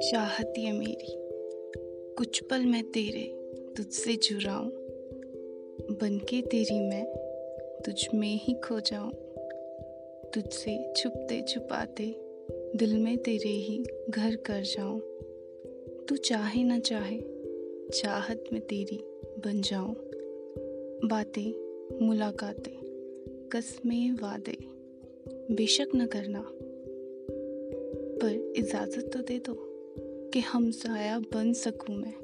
चाहत ये मेरी। कुछ पल मैं तेरे तुझसे जुड़ाऊं बन के तेरी मैं तुझ में ही खो जाऊँ। तुझसे छुपते छुपाते दिल में तेरे ही घर कर जाऊँ। तू चाहे ना चाहे चाहत में तेरी बन जाऊँ। बातें, मुलाकातें, कस्में, वादे बेशक न करना, पर इजाज़त तो दे दो। कि हम साया बन सकूँ मैं,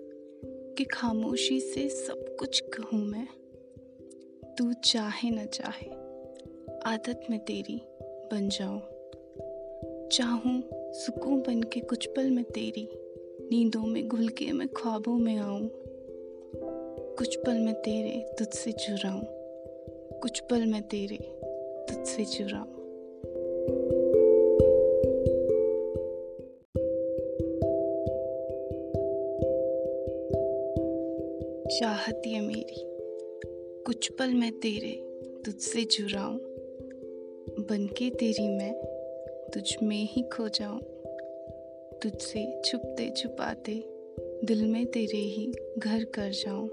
कि खामोशी से सब कुछ कहूँ मैं। तू चाहे न चाहे, आदत में तेरी बन जाऊँ। चाहूँ सुकून बन के कुछ पल में तेरी नींदों में घुल के मैं ख्वाबों में आऊँ। कुछ पल में तेरे तुझसे जुड़ाऊं कुछ पल में तेरे तुझसे जुड़ाऊं चाहत ये मेरी। कुछ पल मैं तेरे तुझसे जुड़ाऊं। बन के तेरी मैं तुझ में ही खो जाऊँ। तुझसे छुपते छुपाते दिल में तेरे ही घर कर जाऊँ।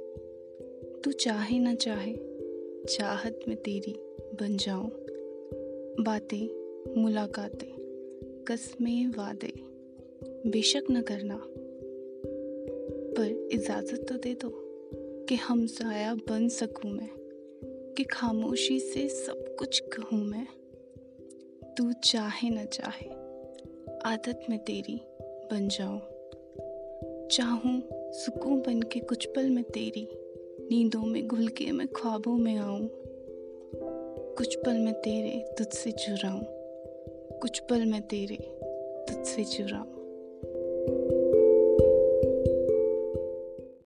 तू चाहे ना चाहे, चाहत में तेरी बन जाऊँ। बातें, मुलाकातें, कस्में, वादे, बेशक न करना, पर इजाज़त तो दे दो। कि हम साया बन सकूँ मैं, कि खामोशी से सब कुछ कहूँ मैं। तू चाहे न चाहे, आदत में तेरी बन जाऊँ। चाहूँ सुकून बन के कुछ पल में तेरी नींदों में घुल के मैं ख्वाबों में आऊँ। कुछ पल में तेरे तुझसे जुड़ाऊं कुछ पल में तेरे तुझसे जुड़ाऊं